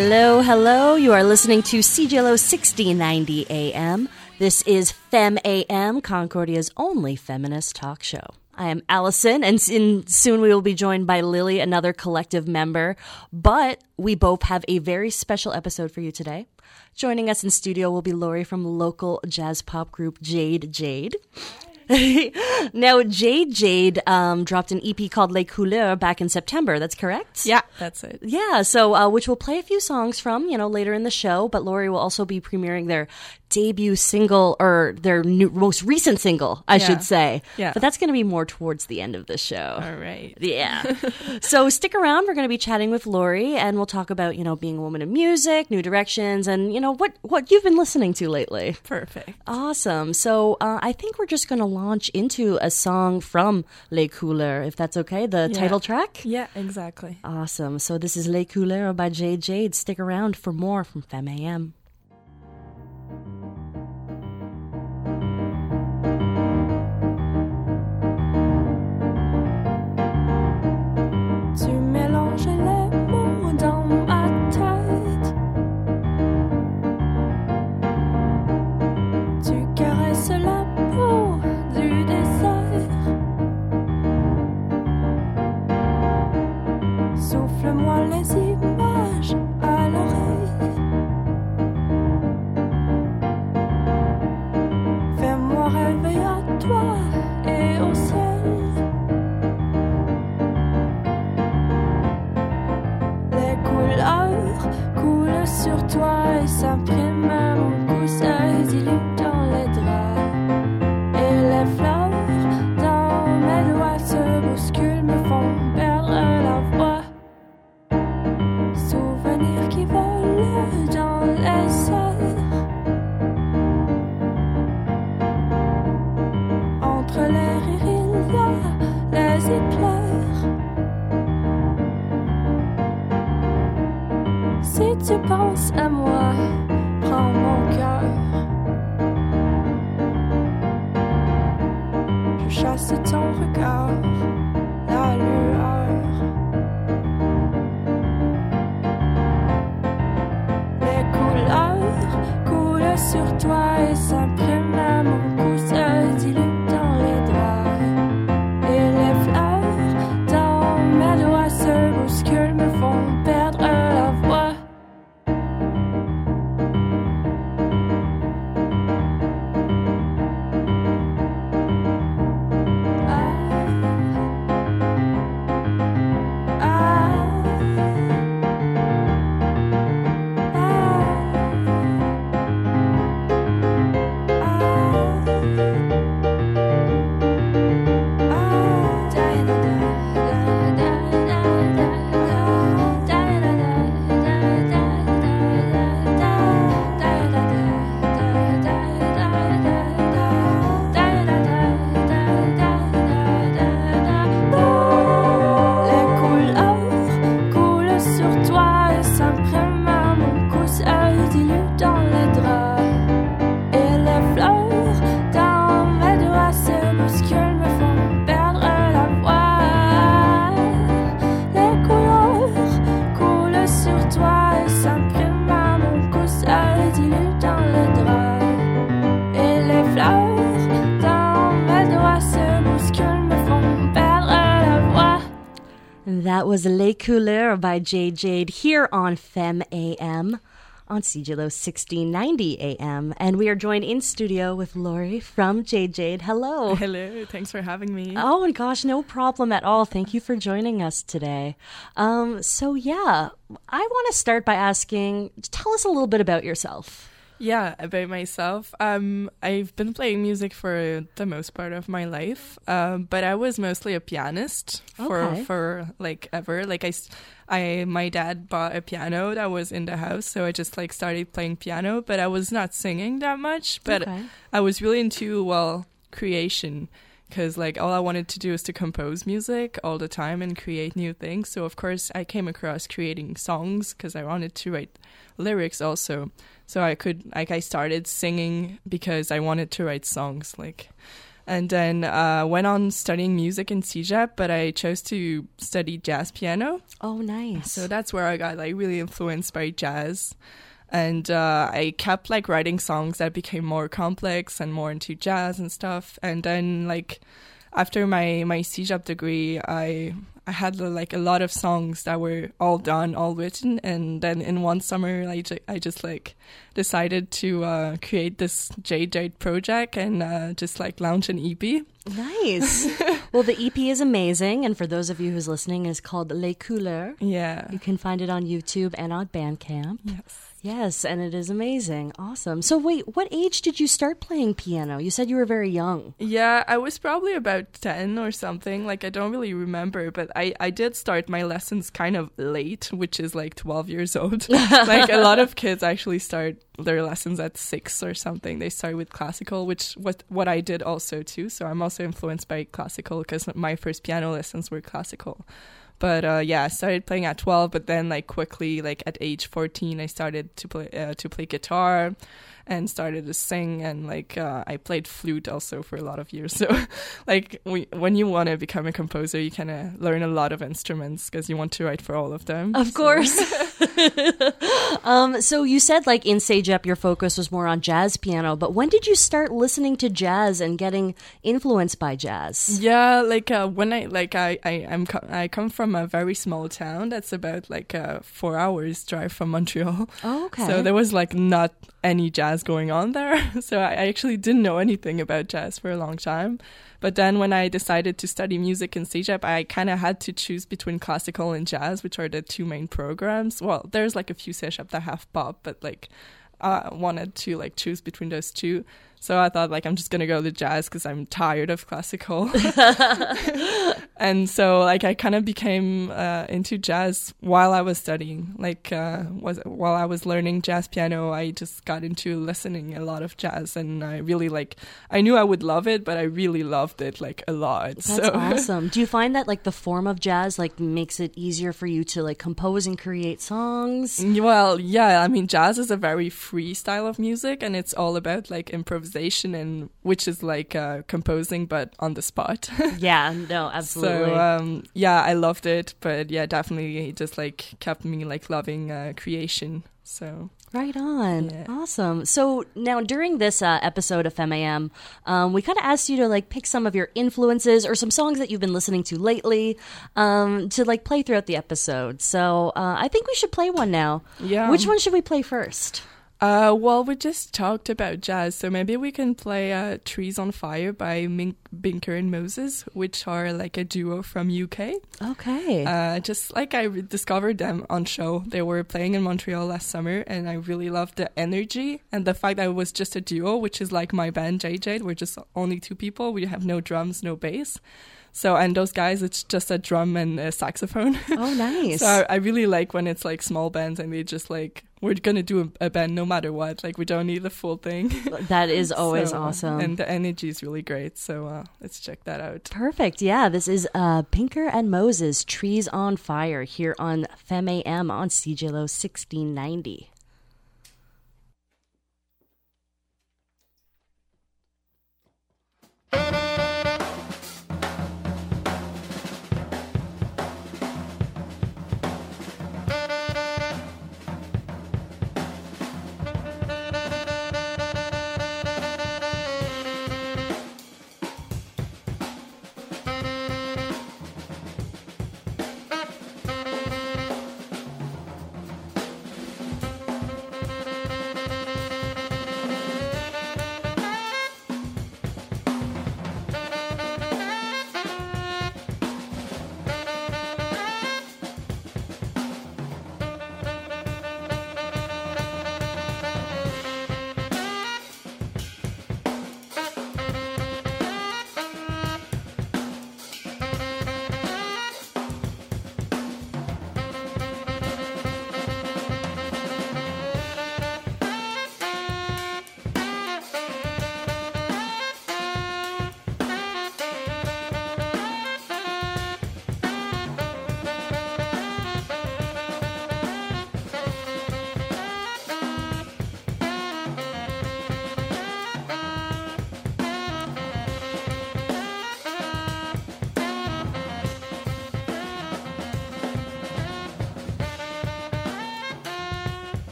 Hello, hello. You are listening to CJLO 1690 AM. This is Fem AM, Concordia's only feminist talk show. I am Allison, and soon we will be joined by Lily, another collective member. But we both have a very special episode for you today. Joining us in studio will be Lori from local jazz pop group Jade Jade. now, Jade Jade um, dropped an EP called Les Couleurs back in September. That's correct? Yeah, that's it. Yeah, so uh, which we'll play a few songs from, you know, later in the show. But Lori will also be premiering their debut single or their new, most recent single, I yeah. should say. Yeah. But that's going to be more towards the end of the show. All right. Yeah. so stick around. We're going to be chatting with Lori, and we'll talk about you know being a woman in music, new directions, and you know what what you've been listening to lately. Perfect. Awesome. So uh, I think we're just going to launch into a song from Les Couleurs, if that's okay. The yeah. title track. Yeah, exactly. Awesome. So this is Les Couleurs by Jade Jade. Stick around for more from Fem AM. toi. si tu penses à moi, prends mon cœur. Je chasse ton regard, la lueur. Les couleurs coulent sur toi et ça was Les Couleurs by Jade Jade here on Fem AM on CJLO 1690 AM. And we are joined in studio with Lori from Jade Jade. Hello. Hello. Thanks for having me. Oh, and gosh, no problem at all. Thank you for joining us today. Um, so, yeah, I want to start by asking tell us a little bit about yourself. Yeah, about myself. Um, I've been playing music for the most part of my life, um, but I was mostly a pianist for okay. for like ever. Like I, I my dad bought a piano that was in the house, so I just like started playing piano. But I was not singing that much. But okay. I was really into well creation because like all I wanted to do is to compose music all the time and create new things. So of course I came across creating songs because I wanted to write lyrics also. So I could like I started singing because I wanted to write songs like and then uh, went on studying music in CEGEP, but I chose to study jazz piano. Oh, nice. So that's where I got like really influenced by jazz. And uh, I kept like writing songs that became more complex and more into jazz and stuff. And then like after my my CEGEP degree, I I had like a lot of songs that were all done, all written, and then in one summer, I, ju- I just like decided to uh, create this Jade Jade project and uh, just like launch an EP. Nice. well, the EP is amazing, and for those of you who's listening, it's called Les Couleurs. Yeah. You can find it on YouTube and on Bandcamp. Yes. Yes, and it is amazing. Awesome. So, wait, what age did you start playing piano? You said you were very young. Yeah, I was probably about 10 or something. Like, I don't really remember, but I, I did start my lessons kind of late, which is like 12 years old. like, a lot of kids actually start their lessons at six or something. They start with classical, which was what I did also too. So, I'm also influenced by classical because my first piano lessons were classical. But uh, yeah, I started playing at 12, but then like quickly, like at age 14, I started to play uh, to play guitar and started to sing and like uh, I played flute also for a lot of years. So like we, when you want to become a composer, you kind of learn a lot of instruments because you want to write for all of them. Of so. course. um, so you said like in CEGEP your focus was more on jazz piano, but when did you start listening to jazz and getting influenced by jazz? Yeah, like uh, when I like I I am co- I come from a very small town that's about like uh, four hours drive from Montreal. Oh, okay. So there was like not any jazz going on there. So I actually didn't know anything about jazz for a long time. But then when I decided to study music in CEGEP, I kind of had to choose between classical and jazz, which are the two main programs. Well, there's like a few CEGEP that have pop, but like I wanted to like choose between those two. So I thought like I'm just gonna go to jazz because I'm tired of classical. and so like I kind of became uh, into jazz while I was studying. Like uh, was while I was learning jazz piano, I just got into listening a lot of jazz, and I really like. I knew I would love it, but I really loved it like a lot. That's so. awesome. Do you find that like the form of jazz like makes it easier for you to like compose and create songs? Well, yeah. I mean, jazz is a very free style of music, and it's all about like improvisation and which is like uh, composing but on the spot. yeah, no, absolutely. So um, yeah, I loved it, but yeah, definitely it just like kept me like loving uh, creation. So Right on. Yeah. Awesome. So now during this uh, episode of FemAM, um, we kind of asked you to like pick some of your influences or some songs that you've been listening to lately um, to like play throughout the episode. So uh, I think we should play one now. yeah. Which one should we play first? Uh, well, we just talked about jazz, so maybe we can play uh, "Trees on Fire" by Mink- Binker and Moses, which are like a duo from UK. Okay. Uh, just like I re- discovered them on show, they were playing in Montreal last summer, and I really loved the energy and the fact that it was just a duo, which is like my band JJ. We're just only two people. We have no drums, no bass. So and those guys, it's just a drum and a saxophone. Oh, nice. so I, I, really like when it's like small bands and they just like we're gonna do a, a band no matter what. Like we don't need the full thing. That is always so, awesome, and the energy is really great. So uh, let's check that out. Perfect. Yeah, this is uh, Binker and Moses, "Trees on Fire" here on Fem AM on CJLO sixteen ninety.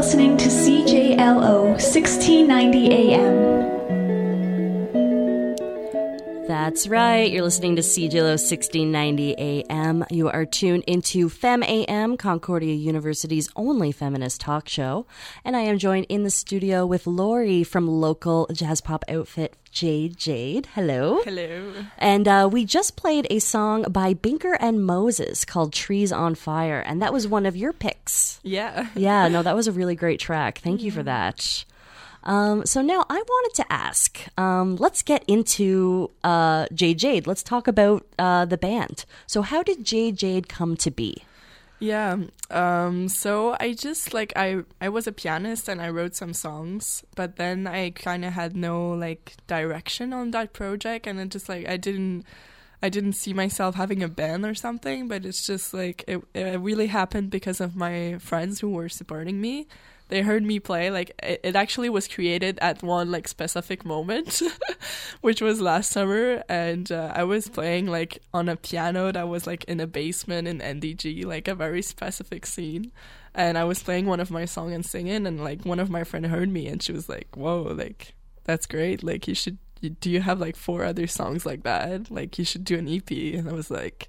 Listening to CJLO 1690 AM. That's right. You're listening to CJLO 1690 AM. You are tuned into Fem AM, Concordia University's only feminist talk show. And I am joined in the studio with Lori from local jazz pop outfit Jade Jade. Hello. Hello. And uh, we just played a song by Binker and Moses called Trees on Fire. And that was one of your picks. Yeah. Yeah, no, that was a really great track. Thank you for that. Um, so now I wanted to ask. Um, let's get into uh, Jade Jade. Let's talk about uh, the band. So how did Jade Jade come to be? Yeah. Um, so I just like I I was a pianist and I wrote some songs, but then I kind of had no like direction on that project, and it just like I didn't. I didn't see myself having a band or something, but it's just like it, it really happened because of my friends who were supporting me. They heard me play, like it, it actually was created at one like specific moment, which was last summer, and uh, I was playing like on a piano that was like in a basement in NDG, like a very specific scene. And I was playing one of my song and singing, and like one of my friend heard me, and she was like, "Whoa, like that's great! Like you should do you have like four other songs like that? Like you should do an EP. And I was like,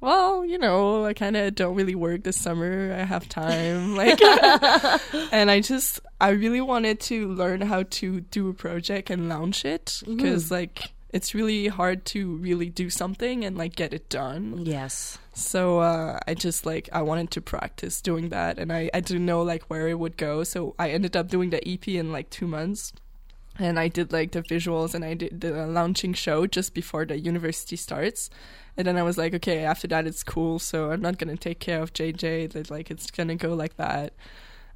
well, you know, I kind of don't really work this summer. I have time. Like, and I just, I really wanted to learn how to do a project and launch it because, like, it's really hard to really do something and like get it done. Yes. So uh, I just like I wanted to practice doing that, and I I didn't know like where it would go. So I ended up doing the EP in like two months and I did like the visuals and I did the launching show just before the university starts. And then I was like, okay, after that it's cool, so I'm not gonna take care of JJ. That like it's gonna go like that.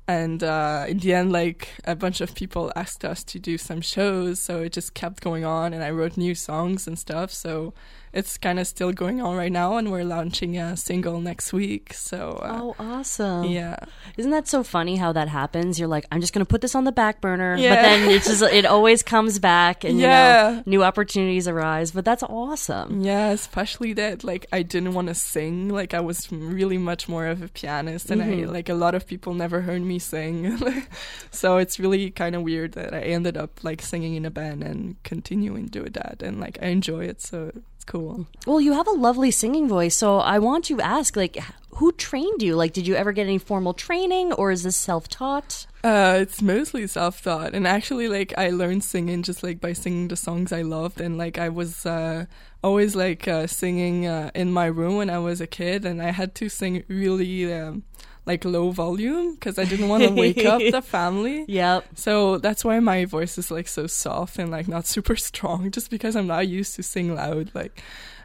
And uh, in the end, like a bunch of people asked us to do some shows, so it just kept going on, and I wrote new songs and stuff. So it's kind of still going on right now, and we're launching a single next week. So uh, Oh, awesome. yeah, Isn't that so funny how that happens? You're like, I'm just going to put this on the back burner. But then it's just, it always comes back and, you Yeah. know, new opportunities arise. But that's awesome. Yeah, especially that like I didn't want to sing. Like I was really much more of a pianist, and I like a lot of people never heard me sing. so it's really kind of weird that I ended up like singing in a band and continuing doing that, and like I enjoy it. So it's cool. Well, you have a lovely singing voice. So I want to ask, like, who trained you? Like, did you ever get any formal training or is this self taught? Uh, it's mostly self-taught, and actually, like I learned singing just like by singing the songs I loved, and like I was uh, always like uh, singing uh, in my room when I was a kid, and I had to sing really um, like low volume because I didn't want to wake up the family. Yep. So that's why my voice is like so soft and like not super strong, just because I'm not used to sing loud. Like,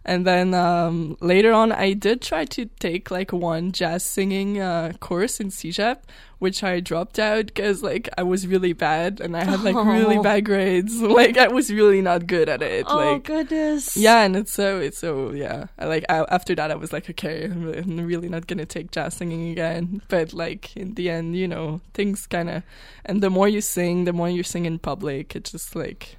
and then um, later on, I did try to take like one jazz singing uh, course in CEGEP, which I dropped out because like I was really bad and I had like really Oh. bad grades. like I was really not good at it. Oh, like. goodness. Yeah, and it's so it's so yeah. I like I, after that, I was like, okay, I'm really, I'm really not gonna take jazz singing again. But like in the end, you know, things kind of, and the more you sing, the more you sing in public, it just like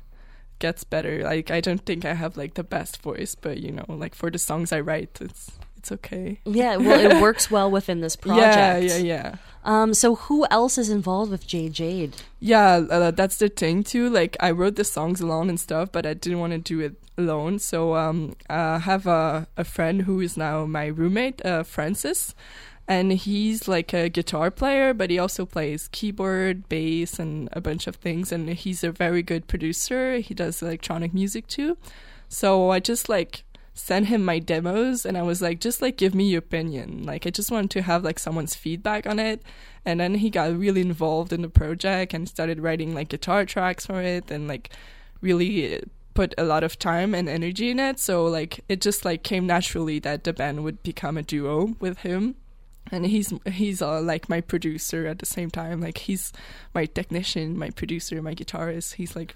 gets better. Like I don't think I have like the best voice, but you know, like for the songs I write, it's it's okay. Yeah, well, it works well within this project. Yeah, yeah, yeah. Um, so who else is involved with Jade Jade? Yeah, uh, that's the thing too. Like I wrote the songs alone and stuff, but I didn't want to do it alone. So um, I have a a friend who is now my roommate, uh, Francis, and he's like a guitar player, but he also plays keyboard, bass, and a bunch of things. And he's a very good producer. He does electronic music too. So I just like sent him my demos and I was like, just like give me your opinion. Like I just wanted to have like someone's feedback on it. And then he got really involved in the project and started writing like guitar tracks for it and like really put a lot of time and energy in it. So like it just like came naturally that the band would become a duo with him. And he's he's uh, like my producer at the same time. Like he's my technician, my producer, my guitarist. He's like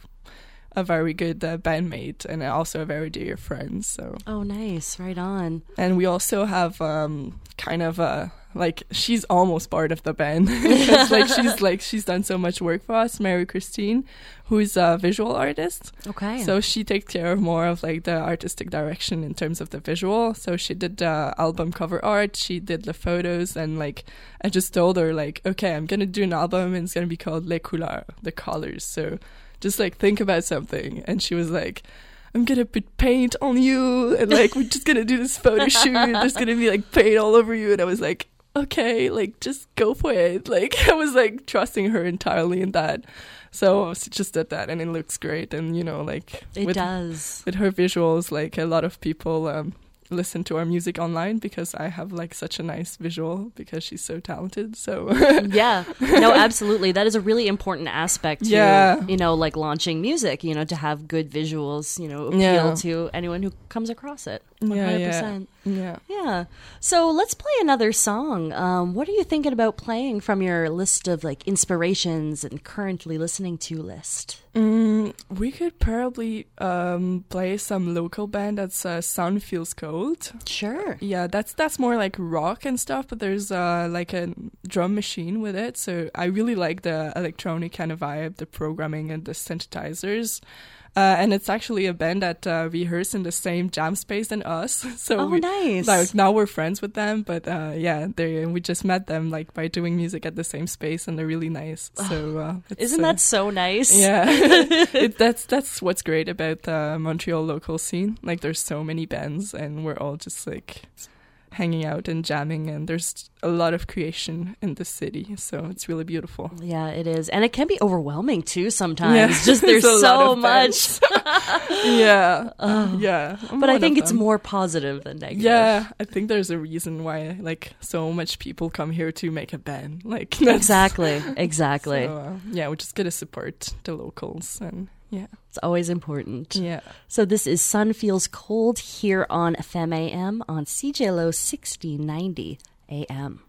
a very good uh, bandmate and also a very dear friend. So Oh, nice. Right on. and we also have um, kind of a like she's almost part of the band like she's like she's done so much work for us. Mary Christine, who's a visual artist. Okay. So she takes care of more of like the artistic direction in terms of the visual. So she did the album cover art, she did the photos, and like I just told her like, okay, I'm gonna do an album and it's gonna be called Les Couleurs, the colors. So just like think about something. And she was like. I'm gonna put paint on you, and like we're just gonna do this photo shoot. There's gonna be like paint all over you, and I was like, okay, like just go for it. Like I was like trusting her entirely in that. So I just did that, and it looks great. And you know, like it with does. with her visuals, like a lot of people um, listen to our music online because I have like such a nice visual because she's so talented. So yeah. No, absolutely. That is a really important aspect to, Yeah. you know, like launching music, you know, to have good visuals, you know, appeal Yeah. to anyone who comes across it. 100%. Yeah, yeah. yeah. So let's play another song. Um, what are you thinking about playing from your list of like inspirations and currently listening to list? Mm, we could probably um, play some local band that's uh, Sun Feels Cold. Sure. Yeah, that's that's more like rock and stuff, but there's uh, like a drum machine with it. So I really like the electronic kind of vibe, the programming and the synthesizers. Uh, and it's actually a band that uh, rehearse in the same jam space than us. So Oh, we, nice. like now we're friends with them, but uh, yeah, they we just met them like by doing music at the same space, and they're really nice. So uh, it's, Isn't uh, that so nice? yeah, it, that's that's what's great about the Montreal local scene. Like, there's so many bands, and we're all just like hanging out and jamming, and there's a lot of creation in the city, so it's really beautiful. Yeah, it is. And it can be overwhelming too sometimes. Yeah. Just there's There's a lot so much. yeah, yeah. I'm But I think it's more positive than negative. Yeah, I think there's a reason why like so much people come here to make a band. Like Exactly. Exactly. So, uh, yeah, we just gotta support the locals, and yeah, It's always important. yeah. So this is Sun Feels Cold here on Fem AM on CJLO 6090 AM.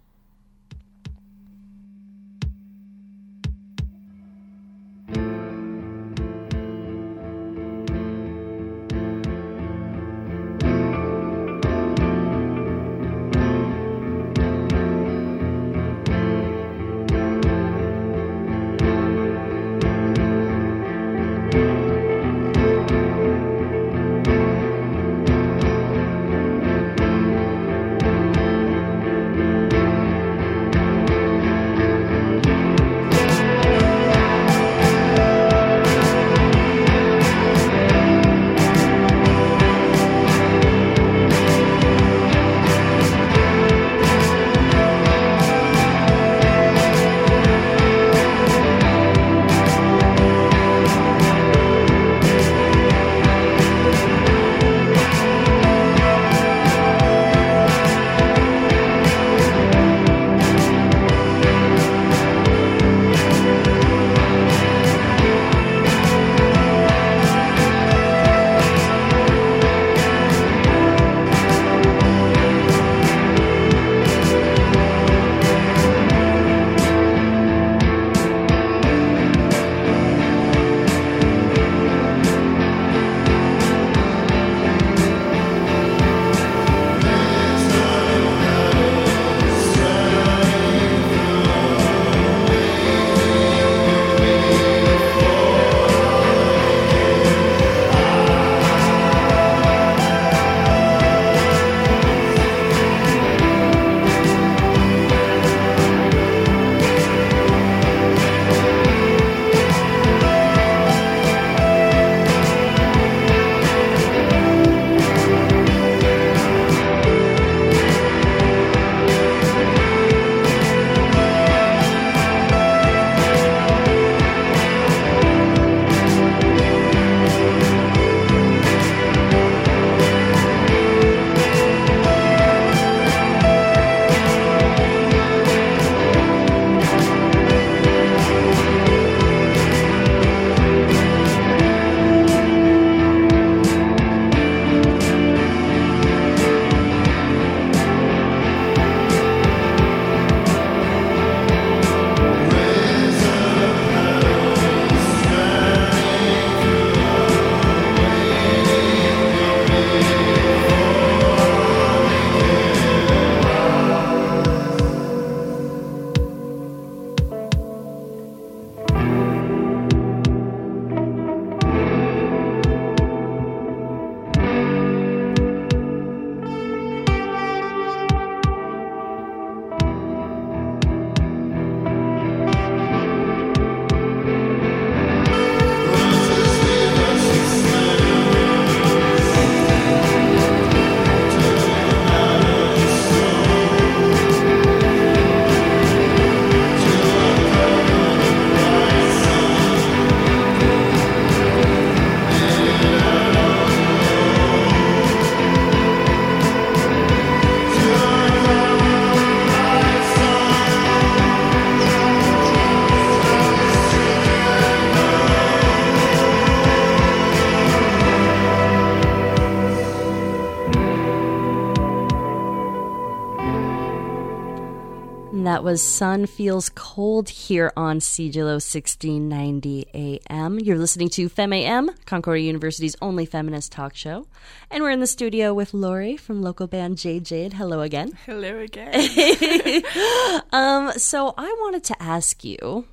Was Sun Feels Cold here on CJLO 1690 AM. You're listening to Fem AM, Concordia University's only feminist talk show. And we're in the studio with Lori from local band J Jade. Hello again. Hello again. um, so I wanted to ask you,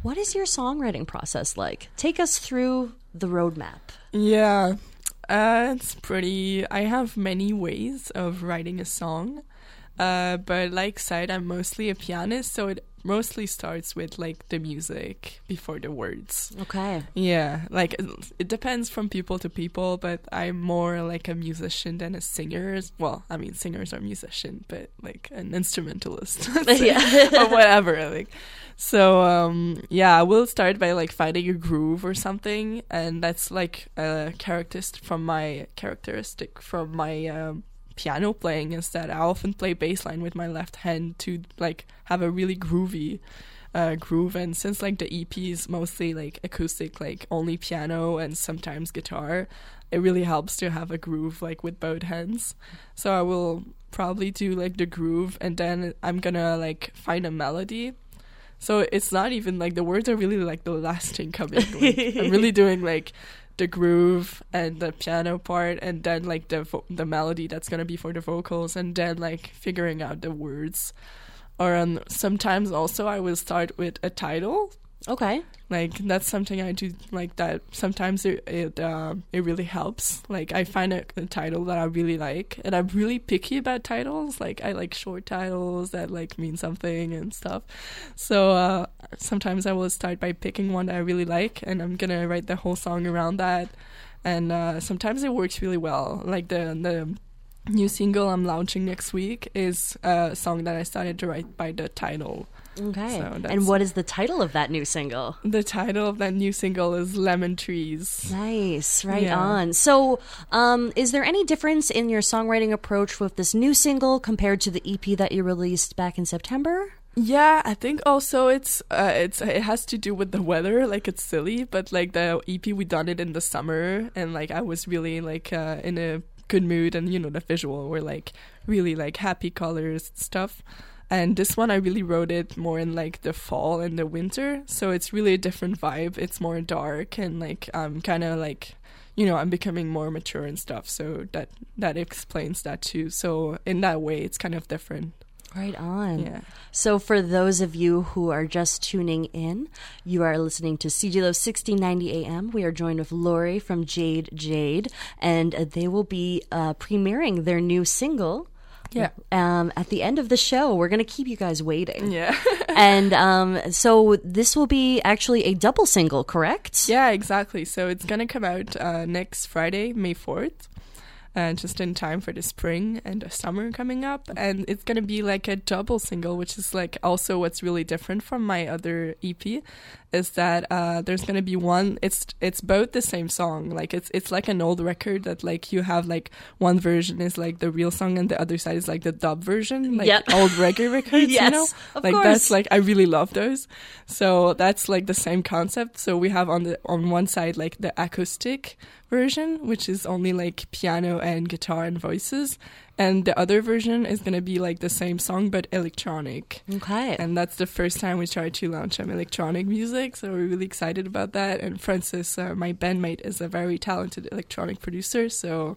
what is your songwriting process like? Take us through the roadmap. yeah, uh, it's pretty. I have many ways of writing a song. Uh, but like said, I'm mostly a pianist, so it mostly starts with like the music before the words. Okay. Yeah, like it, it depends from people to people, but I'm more like a musician than a singer. Well, I mean, singers are musician, but like an instrumentalist, Yeah. or whatever. Like, so um, yeah, I will start by like finding a groove or something, and that's like a characteristic from my characteristic from my um, piano playing is that I often play bass line with my left hand to like have a really groovy uh, groove. And since like the EP is mostly like acoustic, like only piano and sometimes guitar, it really helps to have a groove like with both hands. So I will probably do like the groove and then I'm gonna like find a melody. So it's not even like the words are really like the last thing coming. Like, I'm really doing like the groove and the piano part and then like the vo- the melody that's gonna be for the vocals and then like figuring out the words. Or um, sometimes also i will start with a title Okay. like that's something i do like that sometimes it it, uh, it really helps. Like i find a, a title that i really like and i'm really picky about titles. Like i like short titles that like mean something and stuff. So uh, sometimes i will start by picking one that i really like and i'm gonna write the whole song around that. And uh, sometimes it works really well. Like the the new single i'm launching next week is a song that i started to write by the title Okay. So and what is the title of that new single? the title of that new single is lemon trees Nice, right Yeah. on. So, um, is there any difference in your songwriting approach with this new single compared to the EP that you released back in September? Yeah, I think also it's uh, it's it has to do with the weather. Like it's silly, but like the EP we done it in the summer, and like I was really like uh, in a good mood, and you know the visual were like really like happy colors stuff. And this one I really wrote it more in like the fall and the winter, so it's really a different vibe. It's more dark and like um kind of like you know I'm becoming more mature and stuff, so that that explains that too. So in that way, it's kind of different. Right on. Yeah. So, for those of you who are just tuning in, you are listening to CJLO 1690 AM. We are joined with Lori from Jade Jade, and they will be uh, premiering their new single. Yeah. Um, at the end of the show, we're going to keep you guys waiting. Yeah. and um, so this will be actually a double single, correct? Yeah, exactly. So it's gonna come out uh, next Friday, May fourth, uh, just in time for the spring and the summer coming up. And it's gonna be like a double single, which is like also what's really different from my other EP, is that uh, there's gonna be one. It's it's both the same song. Like it's it's like an old record that like you have like one version is like the real song and the other side is like the dub version, like Yep. old reggae records. you Yes, know, of like course. that's like I really love those. So that's like the same concept. So we have on the on one side like the acoustic version, which is only like piano and guitar and voices, and the other version is gonna be like the same song but electronic. Okay. And that's the first time we try to launch some electronic music, so we're really excited about that. And Francis, uh, my bandmate, is a very talented electronic producer, so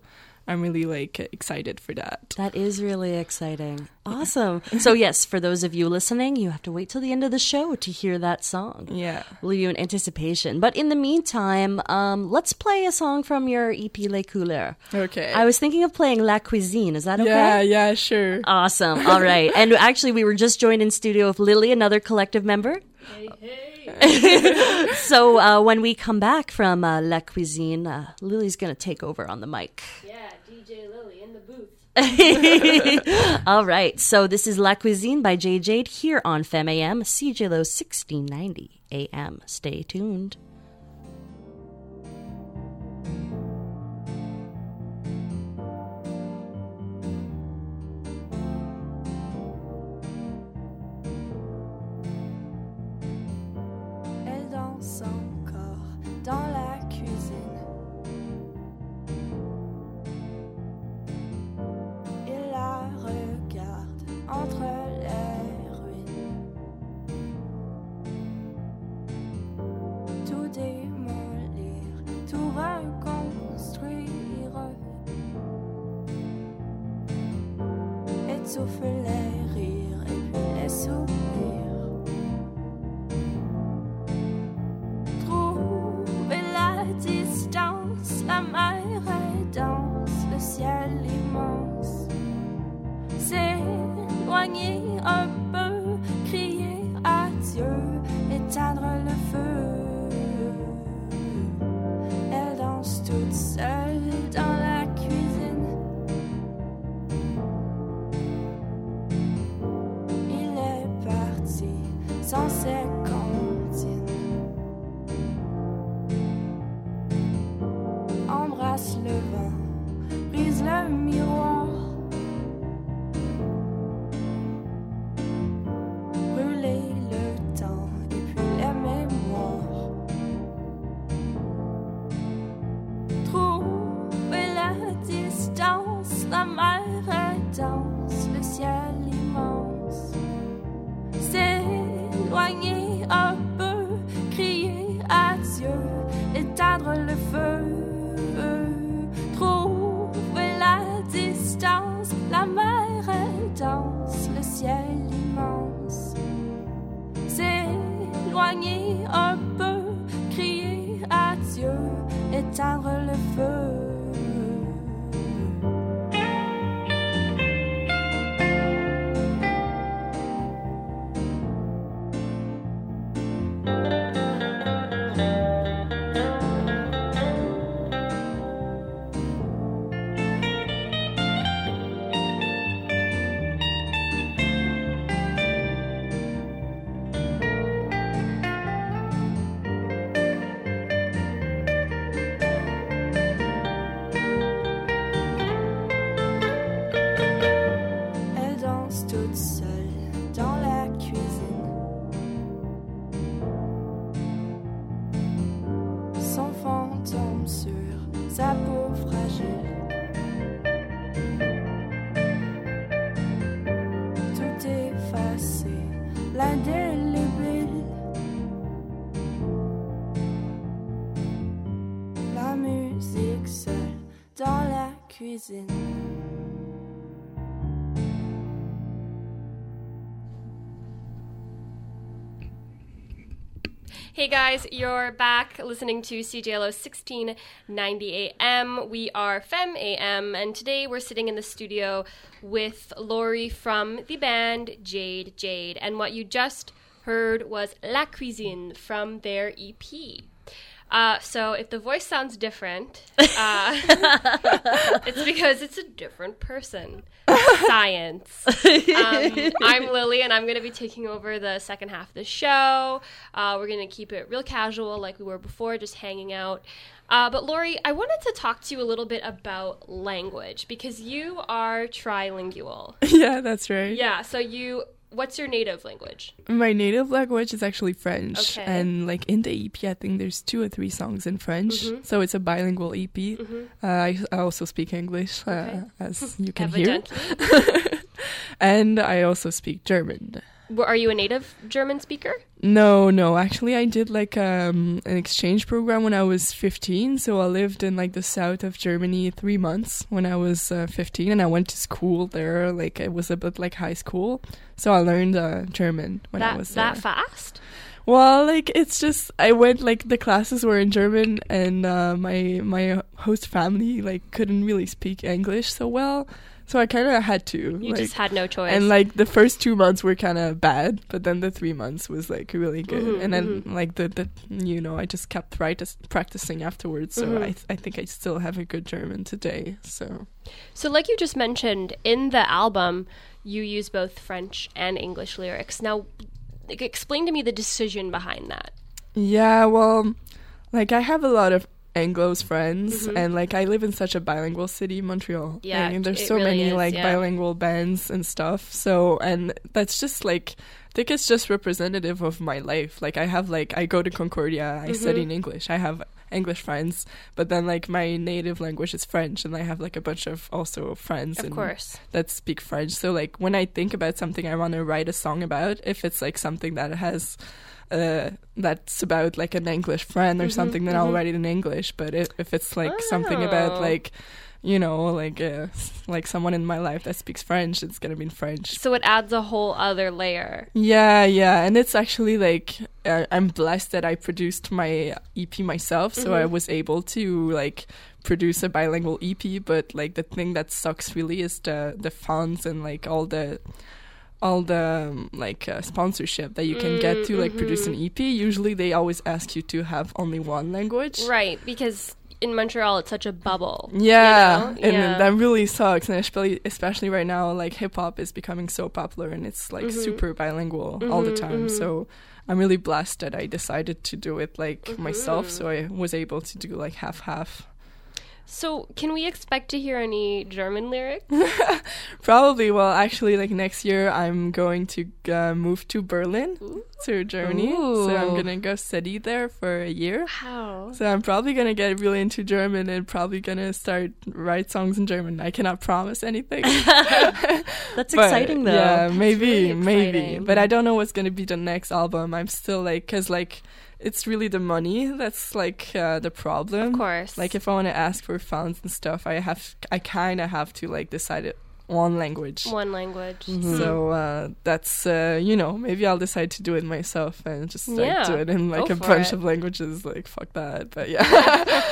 I'm really like excited for that. That is really exciting. Awesome. So, yes, for those of you listening, you have to wait till the end of the show to hear that song. Yeah. Leave you in anticipation. But in the meantime, um, let's play a song from your EP Les Couleurs. Okay. I was thinking of playing La Cuisine. Is that okay? Yeah, yeah, sure. Awesome. All right. And actually, we were just joined in studio with Lily, another collective member. Hey, hey. so uh, when we come back from uh, La Cuisine, uh, Lily's going to take over on the mic. Yeah, Booth. All right. So this is La Cuisine by J Jade here on FemAM, CJLO 1690 AM. Stay tuned. Dense, le ciel immense. S'éloigner un peu, crier adieu, éteindre le feu. Trouver la distance, la mer est dense, le ciel immense. S'éloigner un peu, crier adieu, éteindre le feu. Hey guys, you're back listening to CJLO 1690 AM. We are Fem AM, and today we're sitting in the studio with Lori from the band Jade Jade. And what you just heard was La Cuisine from their EP. Uh, so if the voice sounds different, uh, it's because it's a different person. Science. Um, I'm Lily, and I'm going to be taking over the second half of the show. Uh, we're going to keep it real casual, like we were before, just hanging out. Uh, but Lori, I wanted to talk to you a little bit about language because you are trilingual. yeah, that's right. Yeah. So you, what's your native language? My native language is actually French, Okay. and like in the EP, I think there's two or three songs in French, Mhm. so it's a bilingual EP. Mhm. Uh, I, I also speak English, uh, Okay. as you can hear, and I also speak German. Are you a native German speaker? No, no. Actually, I did like um, an exchange program when I was 15. So I lived in like the south of Germany three months when I was uh, 15, and I went to school there. Like it was a bit like high school, so I learned uh, German when I that was that there. fast? Well, like it's just I went like the classes were in German, and uh, my my host family like couldn't really speak English so well, so I kind of had to. You like, just had no choice. and like the first two months were kind of bad, but then the three months was like really good. Mhm, and then mhm. like the, the you know I just kept practice, practicing afterwards, so Mhm. I I think I still have a good German today. So So, like you just mentioned, in the album, you use both French and English lyrics. Now, like, explain to me the decision behind that. yeah, well, like I have a lot of Anglo's friends, Mhm. and like I live in such a bilingual city, Montreal. Yeah, and there's it so really many is, like yeah. bilingual bands and stuff. So and that's just like. I think it's just representative of my life. Like I have like I go to Concordia, I study Mhm. in English. I have English friends, but then like my native language is French, and I have like a bunch of also friends Of course. that speak French. So like when I think about something I want to write a song about, if it's like something that has uh that's about like an English friend or Mhm, something, then I'll mhm. write it in English. But if if it's like something about Oh. like you know, like uh, like someone in my life that speaks French, it's gonna be in French. So it adds a whole other layer. Yeah, yeah, and it's actually like uh, I'm blessed that I produced my EP myself, so I was able to like produce a bilingual EP. But like the thing that sucks really is the the funds and like all the all the um, like uh, sponsorship that you can get to like produce an EP. Usually, they always ask you to have only one language. Right, because in Montreal it's such a bubble. you Yeah, know? and yeah. that really sucks. And especially, especially right now, like hip hop is becoming so popular and it's like Mm-hmm. super bilingual all the time. So I'm really blessed that I decided to do it like Mm-hmm. myself. So I was able to do like half half. So can we expect to hear any German lyrics? Probably. Well, actually, like next year, I'm going to uh, move to Berlin, to Germany. So I'm gonna go study there for a year. Wow. So I'm probably gonna get really into German and probably gonna start write songs in German. I cannot promise anything. That's But, exciting though. Yeah, maybe, really maybe. But I don't know what's gonna be the next album. I'm still like, cause like, it's really the money that's like uh, the problem. Of course. Like if I want to ask for funds and stuff, I have, I kind of have to like decide it one language. one language. So uh, that's uh, you know maybe I'll decide to do it myself and just like Yeah, do it in like go a bunch it. of languages. Like fuck that, but yeah,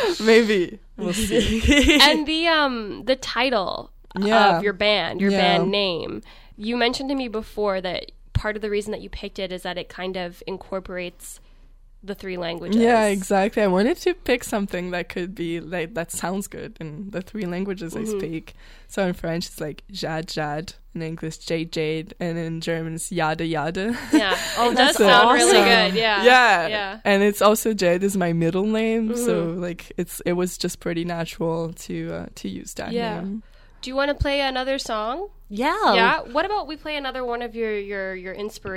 maybe we'll see. and the um the title Yeah. of your band, your Yeah. band name. You mentioned to me before that part of the reason that you picked it is that it kind of incorporates the three languages. Yeah, exactly. I wanted to pick something that could be like that sounds good in the three languages Mm-hmm. I speak. So in French it's like Jad Jad, in English Jade Jade, and in German it's Yada Yada. Yeah. Oh, it that's does sound really good. Yeah. yeah, Yeah. And it's also Jade is my middle name, so Mm-hmm. like it's it was just pretty natural to uh, to use that Yeah. name. Do you want to play another song? yeah. Yeah. What about we play another one of your your your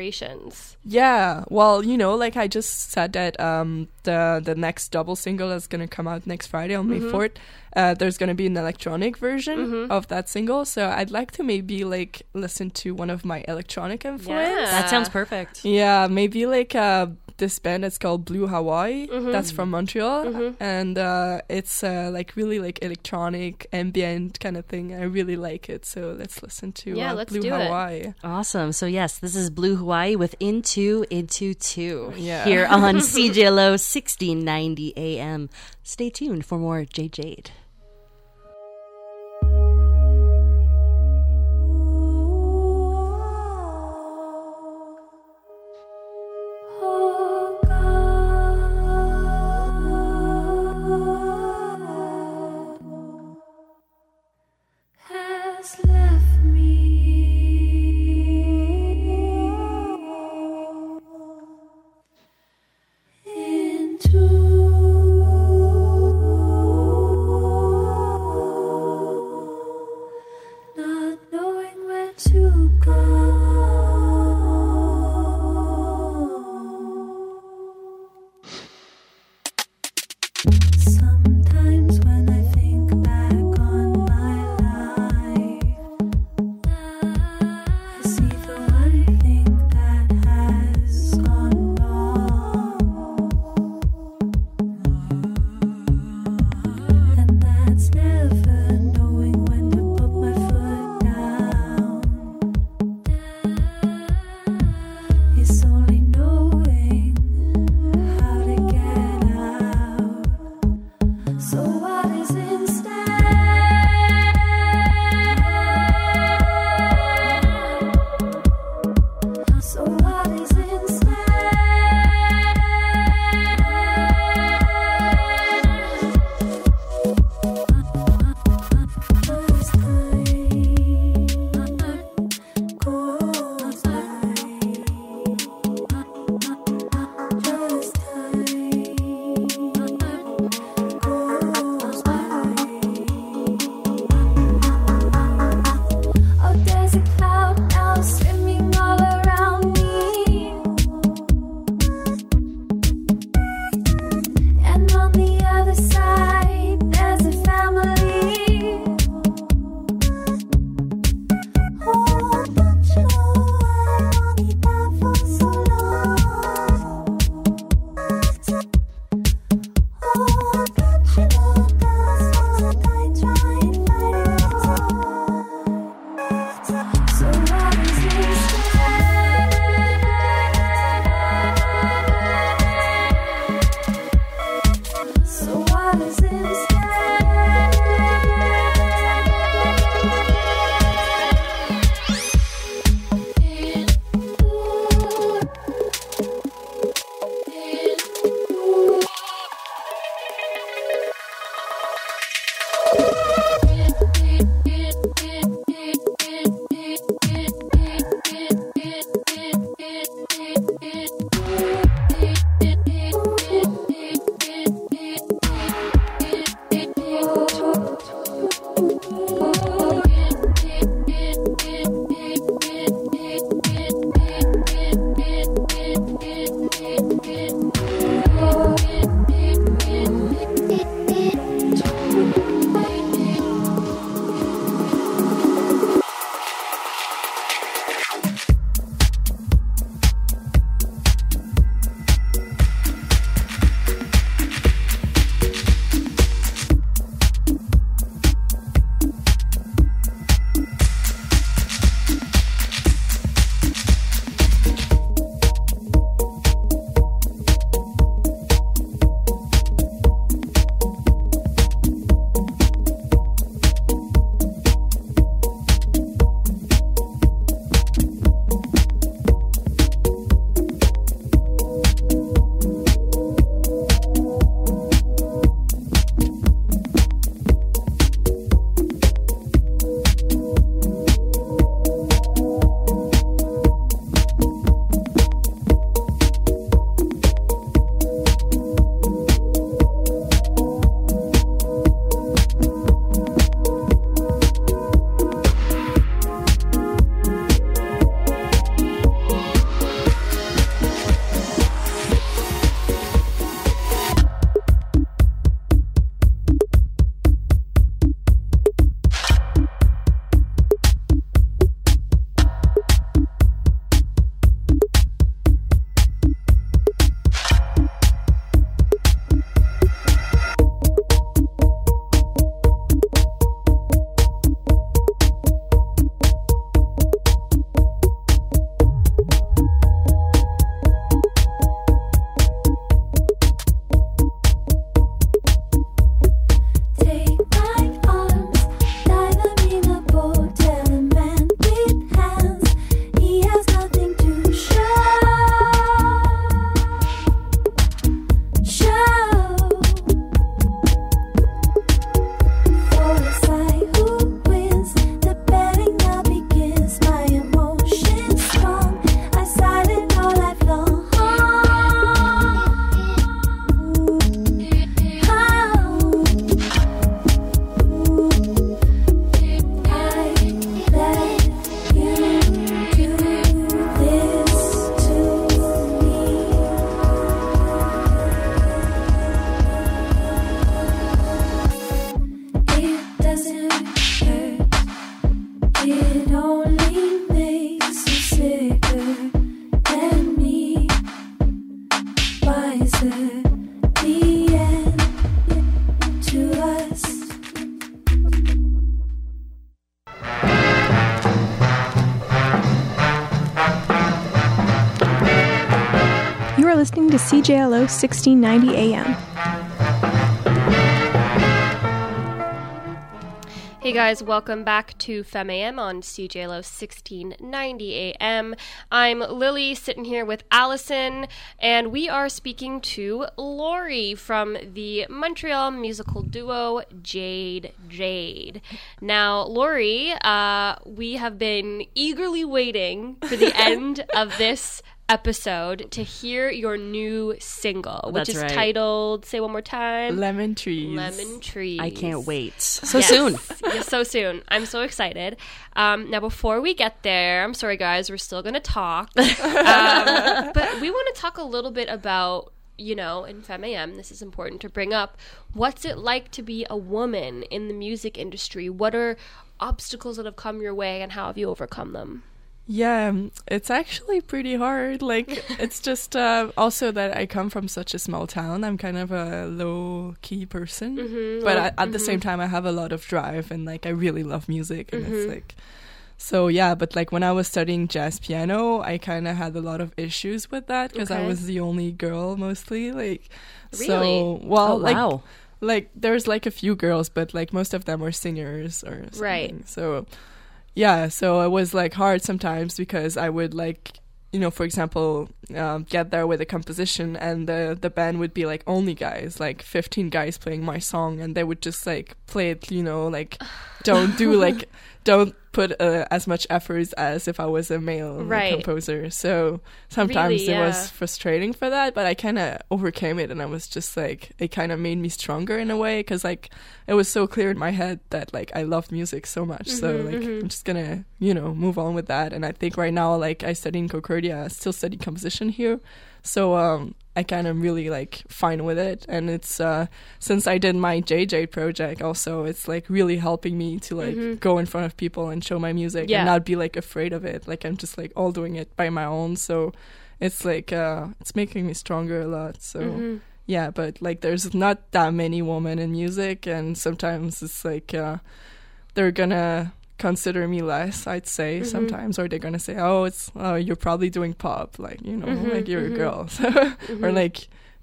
inspirations? Yeah, well, you know, like I just said that um, the the next double single that's gonna come out next Friday on May Mm-hmm. fourth. Uh, there's gonna be an electronic version of that single, so I'd like to maybe like listen to one of my electronic influence. Yeah. That sounds perfect. Yeah, maybe like uh, this band that's called Blue Hawaii. Mm-hmm. That's from Montreal, and uh, it's uh, like really like electronic ambient kind of thing. I really like it, so let's listen to Yeah, uh, let's Blue do it. Hawaii. Awesome. So yes, this is Blue Hawaii with Into Into Two Yeah. here on CJLO 1690 AM. Stay tuned for more J Jade. 1690 AM. Hey guys, welcome back to FemAM on CJLO 1690 AM. I'm Lily sitting here with Allison, and we are speaking to Lori from the Montreal musical duo Jade Jade. Now, Lori, uh, we have been eagerly waiting for the end of this episode to hear your new single, which That's is right. titled, say one more time, Lemon trees. Lemon Trees. I can't wait. So Yes. soon. Yes, so soon. I'm so excited. Um, now, before we get there, I'm sorry, guys, we're still going to talk. um, but we want to talk a little bit about, you know, in FemAM, this is important to bring up. What's it like to be a woman in the music industry? What are obstacles that have come your way, and how have you overcome them? Yeah, um, it's actually pretty hard. Like, it's just uh, also that I come from such a small town. I'm kind of a low key person, Mm-hmm. but I, at the same time, I have a lot of drive and like I really love music, and Mm-hmm. it's like. So yeah, but like when I was studying jazz piano, I kind of had a lot of issues with that because I was the only girl mostly. Like, Really? so well, Oh, like wow. like there's like a few girls but like most of them were singers or something. Right. so yeah so it was like hard sometimes because i would like you know for example um, get there with a composition and the the band would be like only guys like 15 guys playing my song and they would just like play it you know like don't do like don't put uh, as much effort as if i was a male Right. composer. So sometimes Really, it yeah. was frustrating for that but i kind of overcame it and i was just like it kind of made me stronger in a way because like it was so clear in my head that like i love music so much. So Mm-hmm, like i'm just gonna you know move on with that. And i think right now like i study in concordia. I still study composition here. So um i kind of really like fine with it and it's uh since i did my jj project also it's like really helping me to like go in front of people and show my music Mm-hmm. Yeah. and not be like afraid of it like i'm just like all doing it by my own so it's like uh it's making me stronger a lot so Mm-hmm. yeah but like there's not that many women in music and sometimes it's like uh they're gonna consider me less i'd say Mm-hmm. sometimes or they're gonna say oh it's oh you're probably doing pop like you know Mm-hmm, like you're a girl or like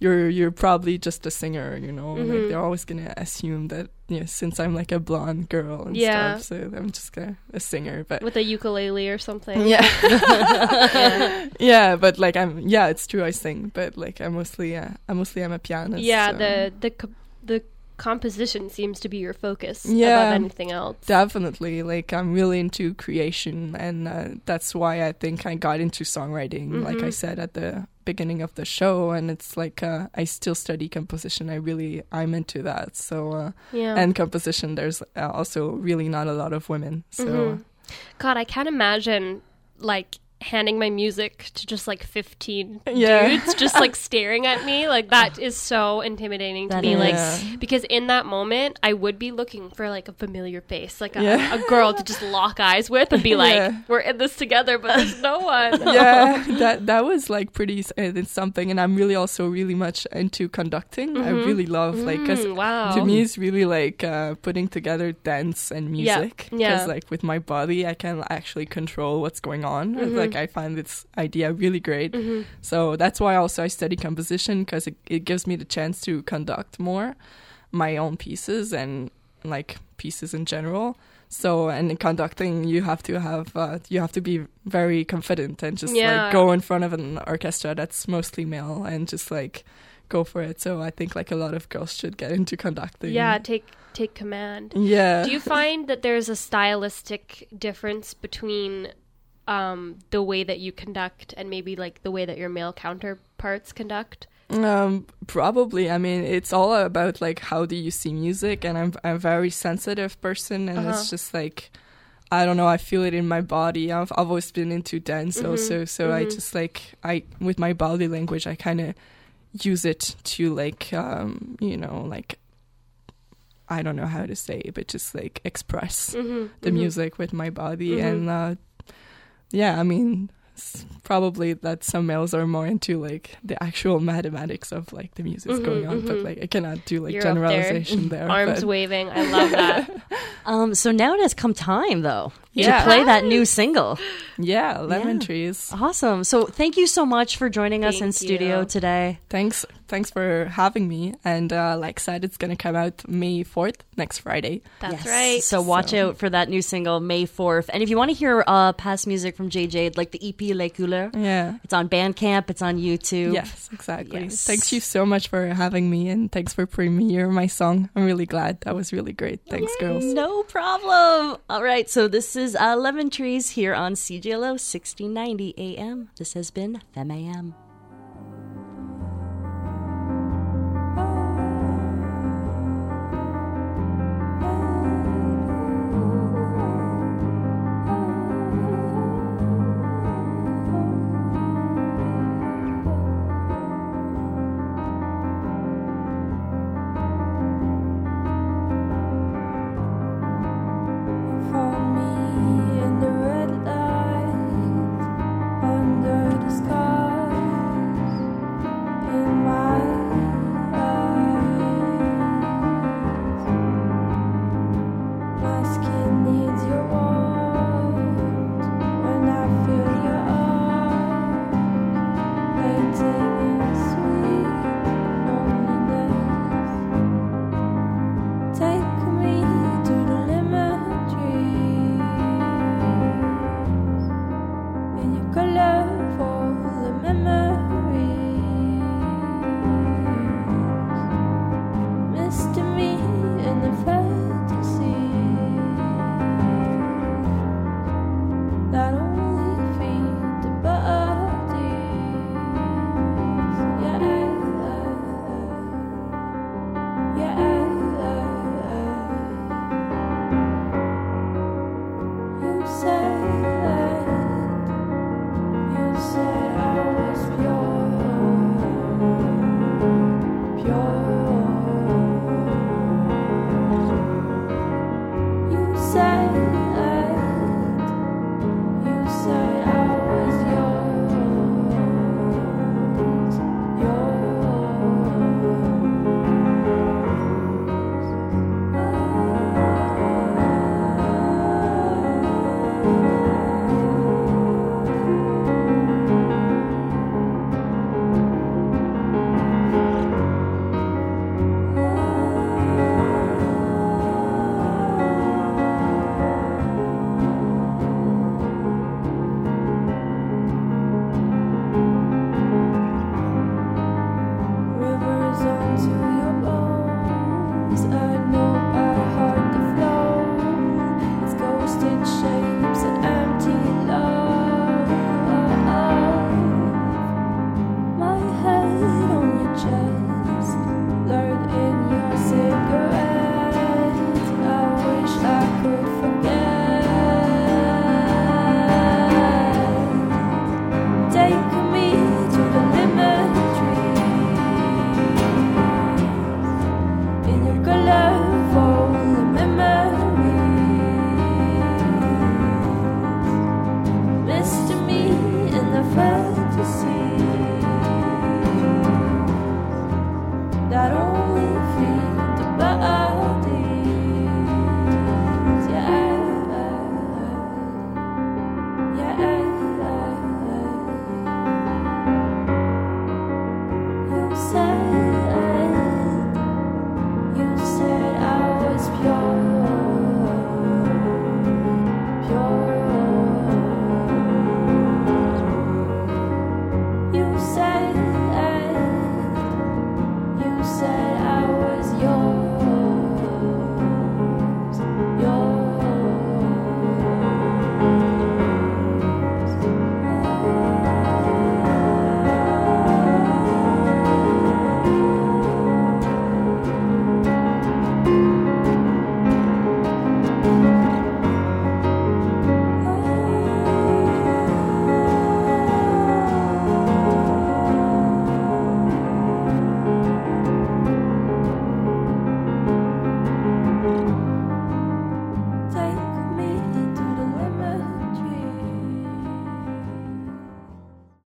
you're you're probably just a singer you know Mm-hmm. like they're always gonna assume that you know, since i'm like a blonde girl and Yeah. stuff so i'm just a, a singer but With a ukulele or something? yeah Yeah. yeah but like i'm yeah it's true i sing but like i mostly uh, i mostly am a pianist Yeah, so- the the co- the composition seems to be your focus Yeah. above anything else. Definitely. Like, I'm really into creation, and uh, that's why I think I got into songwriting, like Mm-hmm. I said at the beginning of the show. And it's like, uh, I still study composition. I really, I'm into that. So, uh, yeah. and composition, there's uh, also really not a lot of women. So, Mhm. God, I can't imagine like handing my music to just like 15 Yeah. dudes just like staring at me like that is so intimidating to That me is. like because in that moment I would be looking for like a familiar face like a, Yeah. a girl to just lock eyes with and be like Yeah. we're in this together but there's no one yeah, that that was like pretty uh, it's something, and I'm really also really much into conducting. I really love like because Mm, wow to me it's really like uh, putting together dance and Yeah, music yeah. because like with my body i can actually control what's going on Mm-hmm. like i find this idea really great. So that's why also i study composition because it, it gives me the chance to conduct more my own pieces and like pieces in general. So and in conducting you have to have uh, you have to be very confident and just Yeah. like go in front of an orchestra that's mostly male and just like go for it. So i think like a lot of girls should get into conducting. Yeah take take command. Yeah. Do you find that there's a stylistic difference between um, the way that you conduct and maybe like the way that your male counterparts conduct? Um, probably. I mean, it's all about like how do you see music, and I'm I'm a very sensitive person, and Uh-huh. it's just like I don't know. I feel it in my body. I've I've always been into dance Mm-hmm. also, so I just like I with my body language, I kind of use it to like um you know like I don't know how to say, but just like express Mm-hmm. the music with my body, and uh, yeah, I mean probably that some males are more into like the actual mathematics of like the music's going on, but like I cannot do like Mm-hmm, You're up there, generalization there. Arms but- waving. I love that. Um, so now it has come time, though, Yeah. to play that new single. yeah, lemon Yeah. trees. Awesome. So thank you so much for joining us in Thank studio you. today. Thanks, thanks for having me. And uh, like I said, it's gonna come out May fourth, next Friday. That's Yes. right. So watch out for that new single, May 4th. And if you want to hear uh, past music from JJ, like the EP Les Couleurs, Yeah. it's on Bandcamp, it's on YouTube. Yes, exactly. Yes. Thanks you so much for having me, and thanks for premiere my song. I'm really glad. That was really great. Thanks, girls. No problem. All right, so this is uh, Lemon Trees here on CJLO 1690 AM. This has been Fem AM.